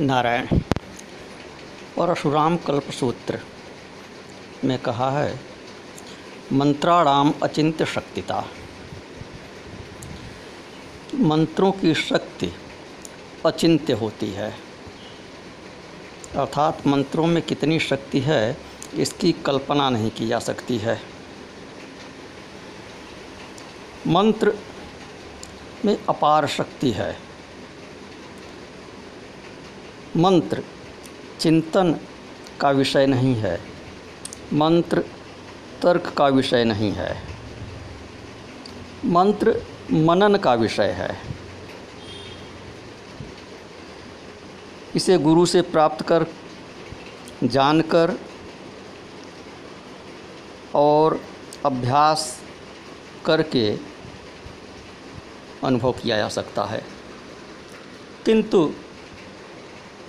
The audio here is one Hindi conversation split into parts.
नारायण। परशुराम कल्पसूत्र में कहा है, मंत्राणाम अचिंत्य शक्तिता। मंत्रों की शक्ति अचिंत्य होती है। अर्थात मंत्रों में कितनी शक्ति है, इसकी कल्पना नहीं की जा सकती है। मंत्र में अपार शक्ति है। मंत्र चिंतन का विषय नहीं है। मंत्र तर्क का विषय नहीं है। मंत्र मनन का विषय है। इसे गुरु से प्राप्त कर, जानकर और अभ्यास करके अनुभव किया जा सकता है। किंतु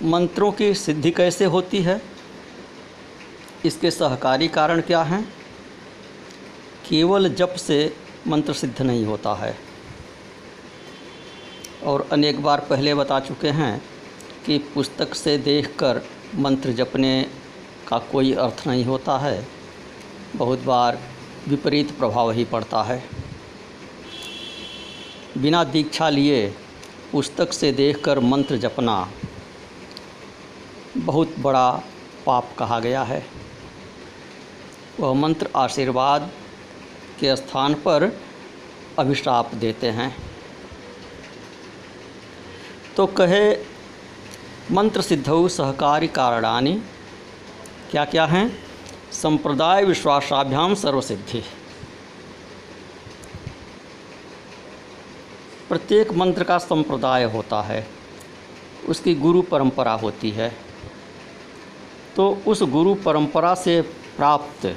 मंत्रों की सिद्धि कैसे होती है? इसके सहकारी कारण क्या हैं? केवल जप से मंत्र सिद्ध नहीं होता है। और अनेक बार पहले बता चुके हैं कि पुस्तक से देखकर मंत्र जपने का कोई अर्थ नहीं होता है। बहुत बार विपरीत प्रभाव ही पड़ता है। बिना दीक्षा लिए पुस्तक से देखकर मंत्र जपना बहुत बड़ा पाप कहा गया है। वह मंत्र आशीर्वाद के स्थान पर अभिशाप देते हैं। तो कहे, मंत्र सिद्धौ सहकारी कारणानि क्या क्या हैं? संप्रदाय विश्वासाभ्याम सर्वसिद्धि। प्रत्येक मंत्र का संप्रदाय होता है, उसकी गुरु परंपरा होती है। तो उस गुरु परंपरा से प्राप्त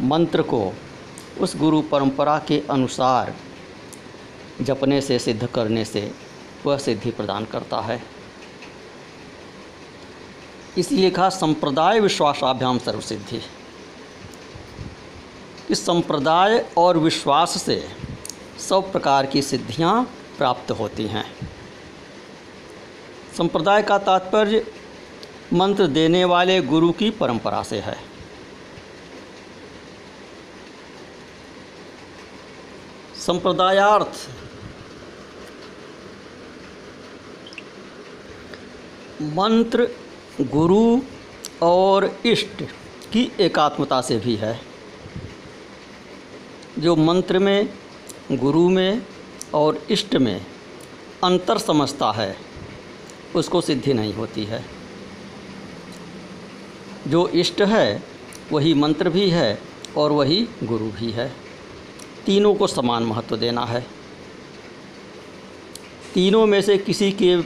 मंत्र को उस गुरु परंपरा के अनुसार जपने से, सिद्ध करने से वह सिद्धि प्रदान करता है। इसलिए कहा संप्रदाय विश्वासाभ्याम सर्वसिद्धि। इस संप्रदाय और विश्वास से सब प्रकार की सिद्धियाँ प्राप्त होती हैं। संप्रदाय का तात्पर्य मंत्र देने वाले गुरु की परंपरा से है। संप्रदायार्थ। मंत्र, गुरु और इष्ट की एकात्मता से भी है। जो मंत्र में, गुरु में और इष्ट में अंतर समझता है, उसको सिद्धि नहीं होती है। जो इष्ट है, वही मंत्र भी है और वही गुरु भी है। तीनों को समान महत्व देना है। तीनों में से किसी के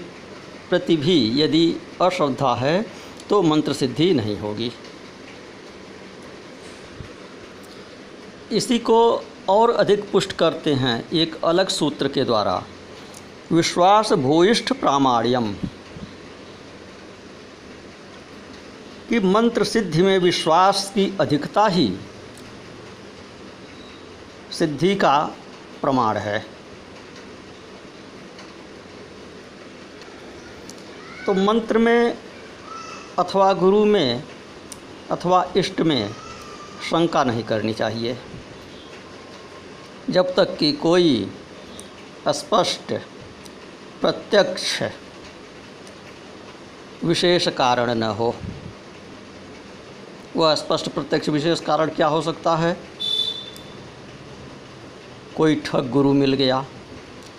प्रति भी यदि अश्रद्धा है तो मंत्र सिद्धि नहीं होगी। इसी को और अधिक पुष्ट करते हैं एक अलग सूत्र के द्वारा। विश्वास भूयिष्ठ प्रामाण्यम। कि मंत्र सिद्धि में विश्वास की अधिकता ही सिद्धि का प्रमाण है। तो मंत्र में अथवा गुरु में अथवा इष्ट में शंका नहीं करनी चाहिए। जब तक कि कोई स्पष्ट प्रत्यक्ष, विशेष कारण न हो। वह स्पष्ट प्रत्यक्ष विशेष कारण क्या हो सकता है? कोई ठग गुरु मिल गया,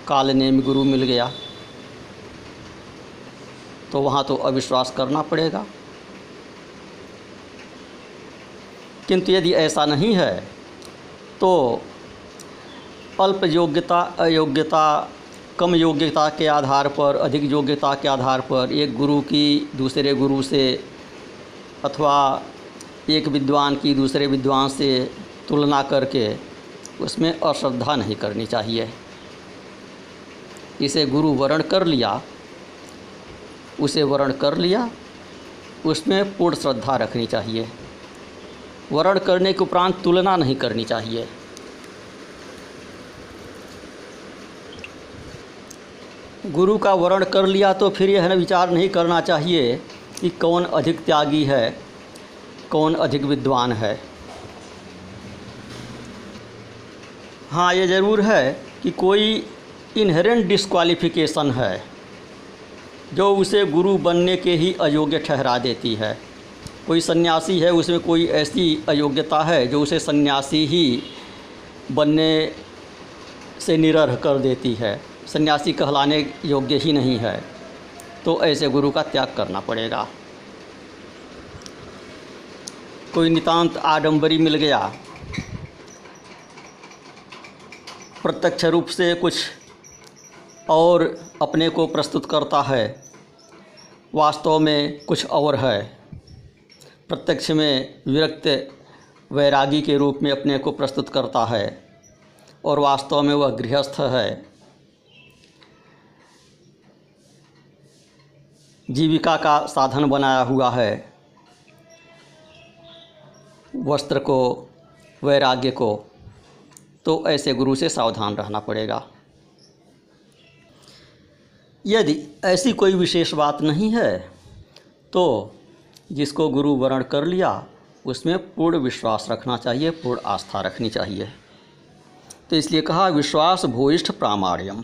कालनेम गुरु मिल गया तो वहाँ तो अविश्वास करना पड़ेगा। किंतु यदि ऐसा नहीं है तो अल्प योग्यता अयोग्यता, कम योग्यता के आधार पर, अधिक योग्यता के आधार पर एक गुरु की दूसरे गुरु से अथवा एक विद्वान की दूसरे विद्वान से तुलना करके उसमें अश्रद्धा नहीं करनी चाहिए। इसे गुरु वर्ण कर लिया, उसे वर्ण कर लिया, उसमें पूर्ण श्रद्धा रखनी चाहिए। वर्ण करने के उपरांत तुलना नहीं करनी चाहिए। गुरु का वर्ण कर लिया तो फिर यह विचार नहीं करना चाहिए कि कौन अधिक त्यागी है। कौन अधिक विद्वान है? हाँ ये ज़रूर है कि कोई इनहेरेंट डिस्क्वालिफिकेशन है, जो उसे गुरु बनने के ही अयोग्य ठहरा देती है। कोई सन्यासी है, उसमें कोई ऐसी अयोग्यता है, जो उसे सन्यासी ही बनने से निरर्ह कर देती है। सन्यासी कहलाने योग्य ही नहीं है तो ऐसे गुरु का त्याग करना पड़ेगा। कोई नितांत आडंबरी मिल गया। प्रत्यक्ष रूप से कुछ और अपने को प्रस्तुत करता है। वास्तव में कुछ और है। प्रत्यक्ष में विरक्त वैरागी के रूप में अपने को प्रस्तुत करता है और वास्तव में वह गृहस्थ है। जीविका का साधन बनाया हुआ है। वस्त्र को, वैराग्य को तो ऐसे गुरु से सावधान रहना पड़ेगा। यदि ऐसी कोई विशेष बात नहीं है तो जिसको गुरु वर्ण कर लिया, उसमें पूर्ण विश्वास रखना चाहिए, पूर्ण आस्था रखनी चाहिए। तो इसलिए कहा, विश्वास भूयिष्ठ प्रामाण्यम।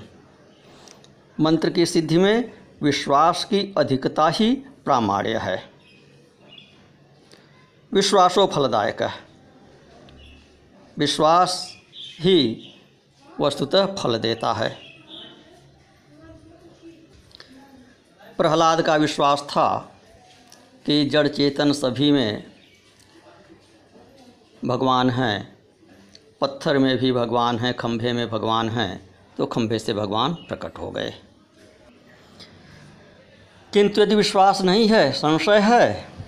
मंत्र की सिद्धि में विश्वास की अधिकता ही प्रामाण्य है। विश्वासो फलदायक। है विश्वास ही वस्तुतः फल देता है। प्रहलाद का विश्वास था कि जड़ चेतन सभी में भगवान हैं, पत्थर में भी भगवान हैं, खंभे में भगवान हैं तो खंभे से भगवान प्रकट हो गए। किंतु यदि विश्वास नहीं है, संशय है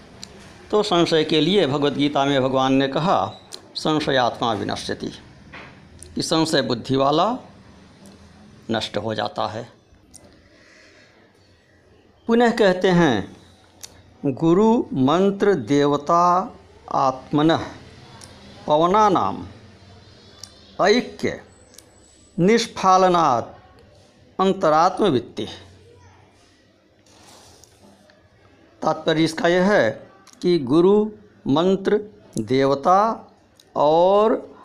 तो संशय के लिए भगवत गीता में भगवान ने कहा संशयात्मा विनश्यति कि संशय बुद्धि वाला नष्ट हो जाता है। पुनः कहते हैं, गुरु मंत्र देवता आत्मन पवना नाम ऐक्य, निष्फालनात् अंतरात्म वित्ति तात्पर्य इसका यह है कि गुरु, मंत्र, देवता और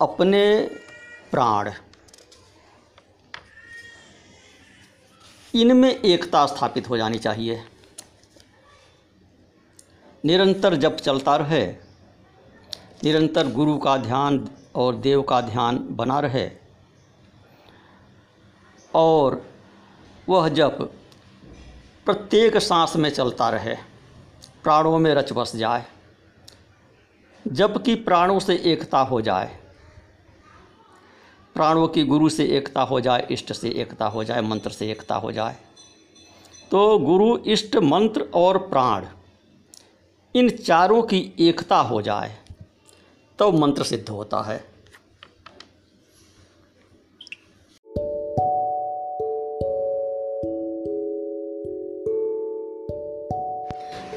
अपने प्राण। इनमें एकता स्थापित हो जानी चाहिए। निरंतर जप चलता रहे। निरंतर गुरु का ध्यान और देव का ध्यान बना रहे। और वह जप प्रत्येक सांस में चलता रहे। प्राणों में रच बस जाए, जबकि प्राणों से एकता हो जाए। प्राणों की गुरु से एकता हो जाए, इष्ट से एकता हो जाए, मंत्र से एकता हो जाए। तो गुरु, इष्ट, मंत्र और प्राण, इन चारों की एकता हो जाए तो मंत्र सिद्ध होता है।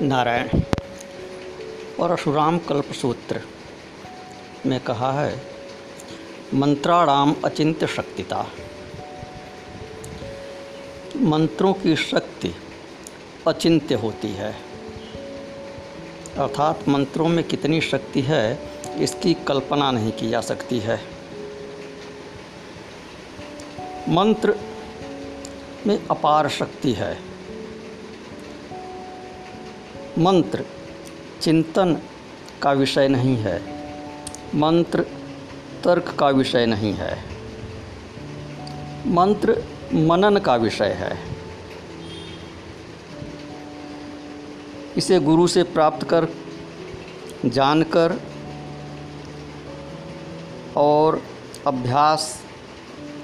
नारायण। परशुराम कल्प सूत्र में कहा है, मंत्राणाम अचिंत्य शक्तिता। मंत्रों की शक्ति अचिंत्य होती है। अर्थात मंत्रों में कितनी शक्ति है, इसकी कल्पना नहीं की जा सकती है। मंत्र में अपार शक्ति है। मंत्र चिंतन का विषय नहीं है। मंत्र तर्क का विषय नहीं है। मंत्र मनन का विषय है। इसे गुरु से प्राप्त कर, जानकर और अभ्यास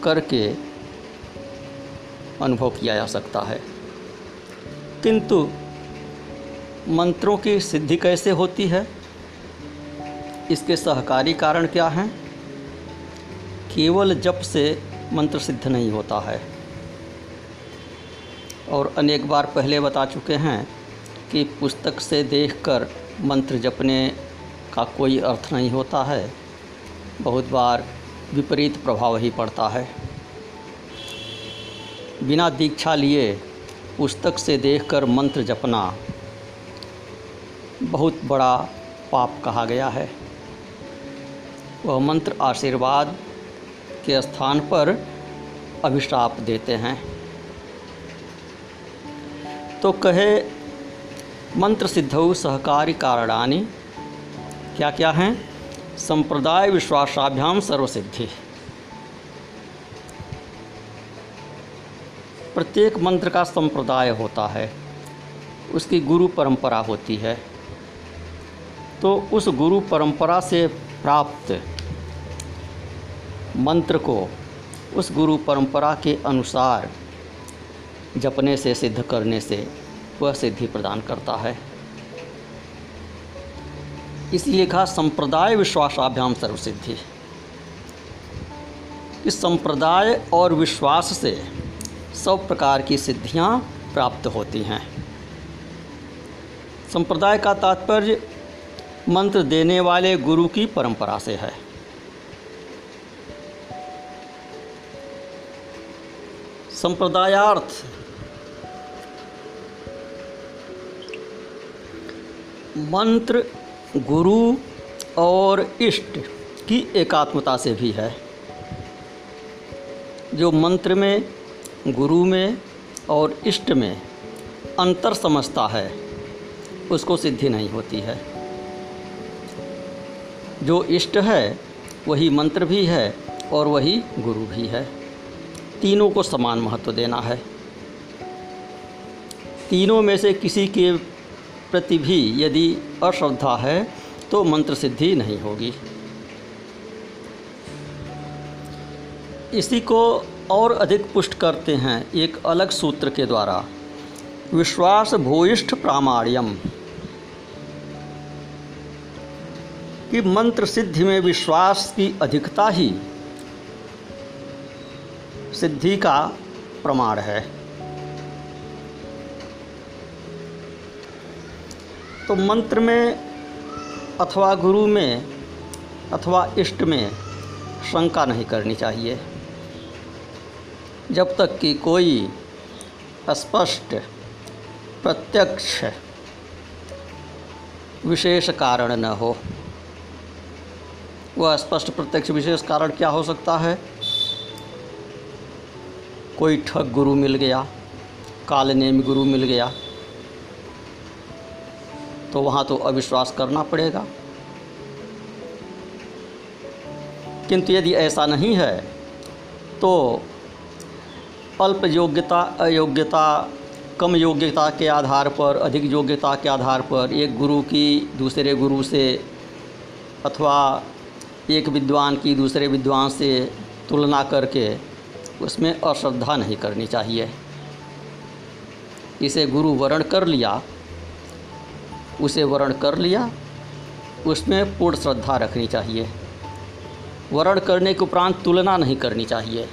करके अनुभव किया जा सकता है। किंतु मंत्रों की सिद्धि कैसे होती है? इसके सहकारी कारण क्या हैं? केवल जप से मंत्र सिद्ध नहीं होता है। और अनेक बार पहले बता चुके हैं कि पुस्तक से देखकर मंत्र जपने का कोई अर्थ नहीं होता है। बहुत बार विपरीत प्रभाव ही पड़ता है। बिना दीक्षा लिए पुस्तक से देखकर मंत्र जपना बहुत बड़ा पाप कहा गया है। वह मंत्र आशीर्वाद के स्थान पर अभिशाप देते हैं। तो कहे, मंत्र सिद्धौ सहकारी कारणानि क्या क्या हैं? संप्रदाय विश्वासाभ्याम सर्वसिद्धि। प्रत्येक मंत्र का संप्रदाय होता है। उसकी गुरु परंपरा होती है। तो उस गुरु परंपरा से प्राप्त मंत्र को, उस गुरु परंपरा के अनुसार जपने से, सिद्ध करने से वह सिद्धि प्रदान करता है। इसलिए कहा संप्रदाय विश्वासाभ्याम सर्वसिद्धि। इस संप्रदाय और विश्वास से सब प्रकार की सिद्धियाँ प्राप्त होती हैं। संप्रदाय का तात्पर्य मंत्र देने वाले गुरु की परंपरा से है। संप्रदायार्थ। मंत्र, गुरु और इष्ट की एकात्मता से भी है। जो मंत्र में, गुरु में और इष्ट में अंतर समझता है, उसको सिद्धि नहीं होती है। जो इष्ट है, वही मंत्र भी है और वही गुरु भी है। तीनों को समान महत्व देना है। तीनों में से किसी के प्रति भी यदि अश्रद्धा है तो मंत्र सिद्धि नहीं होगी। इसी को और अधिक पुष्ट करते हैं एक अलग सूत्र के द्वारा। विश्वास भूयिष्ठ प्रामाण्यम। कि मंत्र सिद्धि में विश्वास की अधिकता ही सिद्धि का प्रमाण है। तो मंत्र में अथवा गुरु में अथवा इष्ट में शंका नहीं करनी चाहिए। जब तक कि कोई स्पष्ट, प्रत्यक्ष, विशेष कारण न हो। वह स्पष्ट प्रत्यक्ष विशेष कारण क्या हो सकता है? कोई ठग गुरु मिल गया काल नेम गुरु मिल गया तो वहाँ तो अविश्वास करना पड़ेगा। किंतु यदि ऐसा नहीं है तो अल्प योग्यता, अयोग्यता, कम योग्यता के आधार पर, अधिक योग्यता के आधार पर एक गुरु की दूसरे गुरु से अथवा एक विद्वान की दूसरे विद्वान से तुलना करके उसमें अश्रद्धा नहीं करनी चाहिए। इसे गुरु वर्ण कर लिया, उसे वर्ण कर लिया, उसमें पूर्ण श्रद्धा रखनी चाहिए। वर्ण करने के उपरांत तुलना नहीं करनी चाहिए।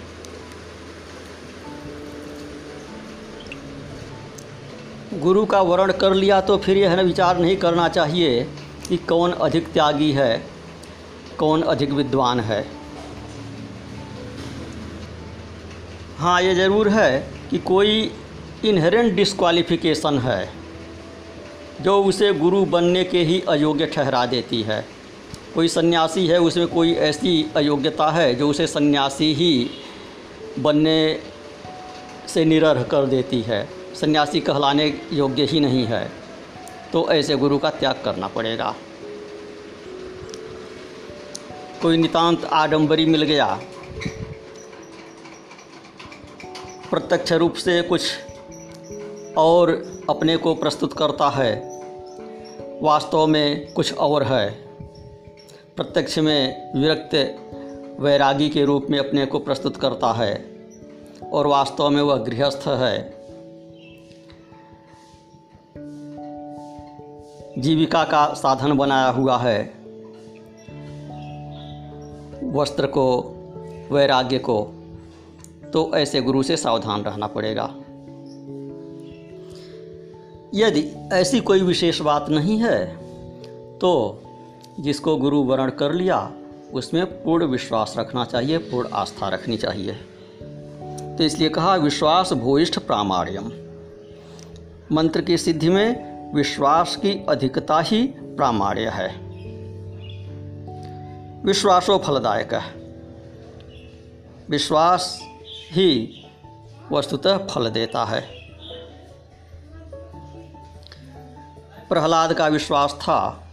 गुरु का वर्ण कर लिया तो फिर यह विचार नहीं करना चाहिए कि कौन अधिक त्यागी है। कौन अधिक विद्वान है? हाँ ये ज़रूर है कि कोई इनहेरेंट डिस्क्वालिफिकेशन है, जो उसे गुरु बनने के ही अयोग्य ठहरा देती है। कोई सन्यासी है, उसमें कोई ऐसी अयोग्यता है, जो उसे सन्यासी ही बनने से निरर्ह कर देती है। सन्यासी कहलाने योग्य ही नहीं है तो ऐसे गुरु का त्याग करना पड़ेगा। कोई नितांत आडंबरी मिल गया। प्रत्यक्ष रूप से कुछ और अपने को प्रस्तुत करता है। वास्तव में कुछ और है। प्रत्यक्ष में विरक्त वैरागी के रूप में अपने को प्रस्तुत करता है और वास्तव में वह गृहस्थ है। जीविका का साधन बनाया हुआ है। वस्त्र को, वैराग्य को तो ऐसे गुरु से सावधान रहना पड़ेगा। यदि ऐसी कोई विशेष बात नहीं है तो जिसको गुरु वर्ण कर लिया, उसमें पूर्ण विश्वास रखना चाहिए, पूर्ण आस्था रखनी चाहिए। तो इसलिए कहा, विश्वास भूयिष्ठ प्रामाण्यम। मंत्र की सिद्धि में विश्वास की अधिकता ही प्रामाण्य है। विश्वासो फलदायक। है विश्वास ही वस्तुतः फल देता है। प्रहलाद का विश्वास था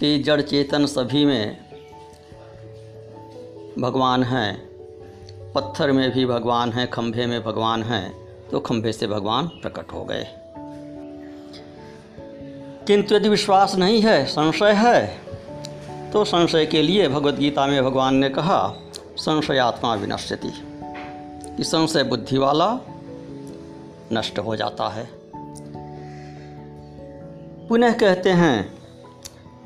कि जड़ चेतन सभी में भगवान हैं, पत्थर में भी भगवान हैं, खंभे में भगवान हैं तो खंभे से भगवान प्रकट हो गए। किंतु यदि विश्वास नहीं है, संशय है तो संशय के लिए भगवत गीता में भगवान ने कहा संशयात्मा विनश्यति। कि संशय बुद्धि वाला नष्ट हो जाता है। पुनः कहते हैं,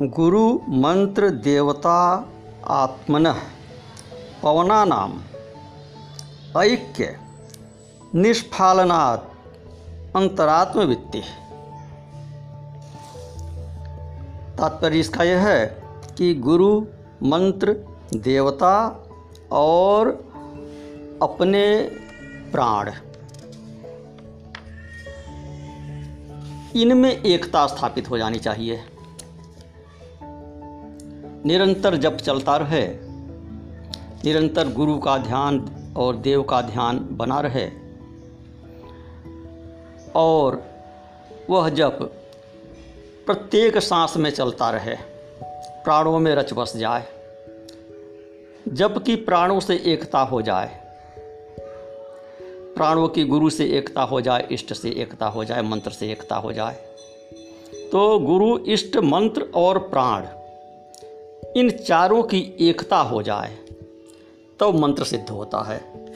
गुरु मंत्र देवता आत्मन पवना नाम ऐक्य, निष्फालनात् अंतरात्म वित्ति तात्पर्य इसका यह है कि गुरु, मंत्र, देवता और अपने प्राण। इनमें एकता स्थापित हो जानी चाहिए। निरंतर जप चलता रहे। निरंतर गुरु का ध्यान और देव का ध्यान बना रहे। और वह जप प्रत्येक सांस में चलता रहे। प्राणों में रच बस जाए, जबकि प्राणों से एकता हो जाए। प्राणों की गुरु से एकता हो जाए, इष्ट से एकता हो जाए, मंत्र से एकता हो जाए। तो गुरु, इष्ट, मंत्र और प्राण, इन चारों की एकता हो जाए, तब तो मंत्र सिद्ध होता है।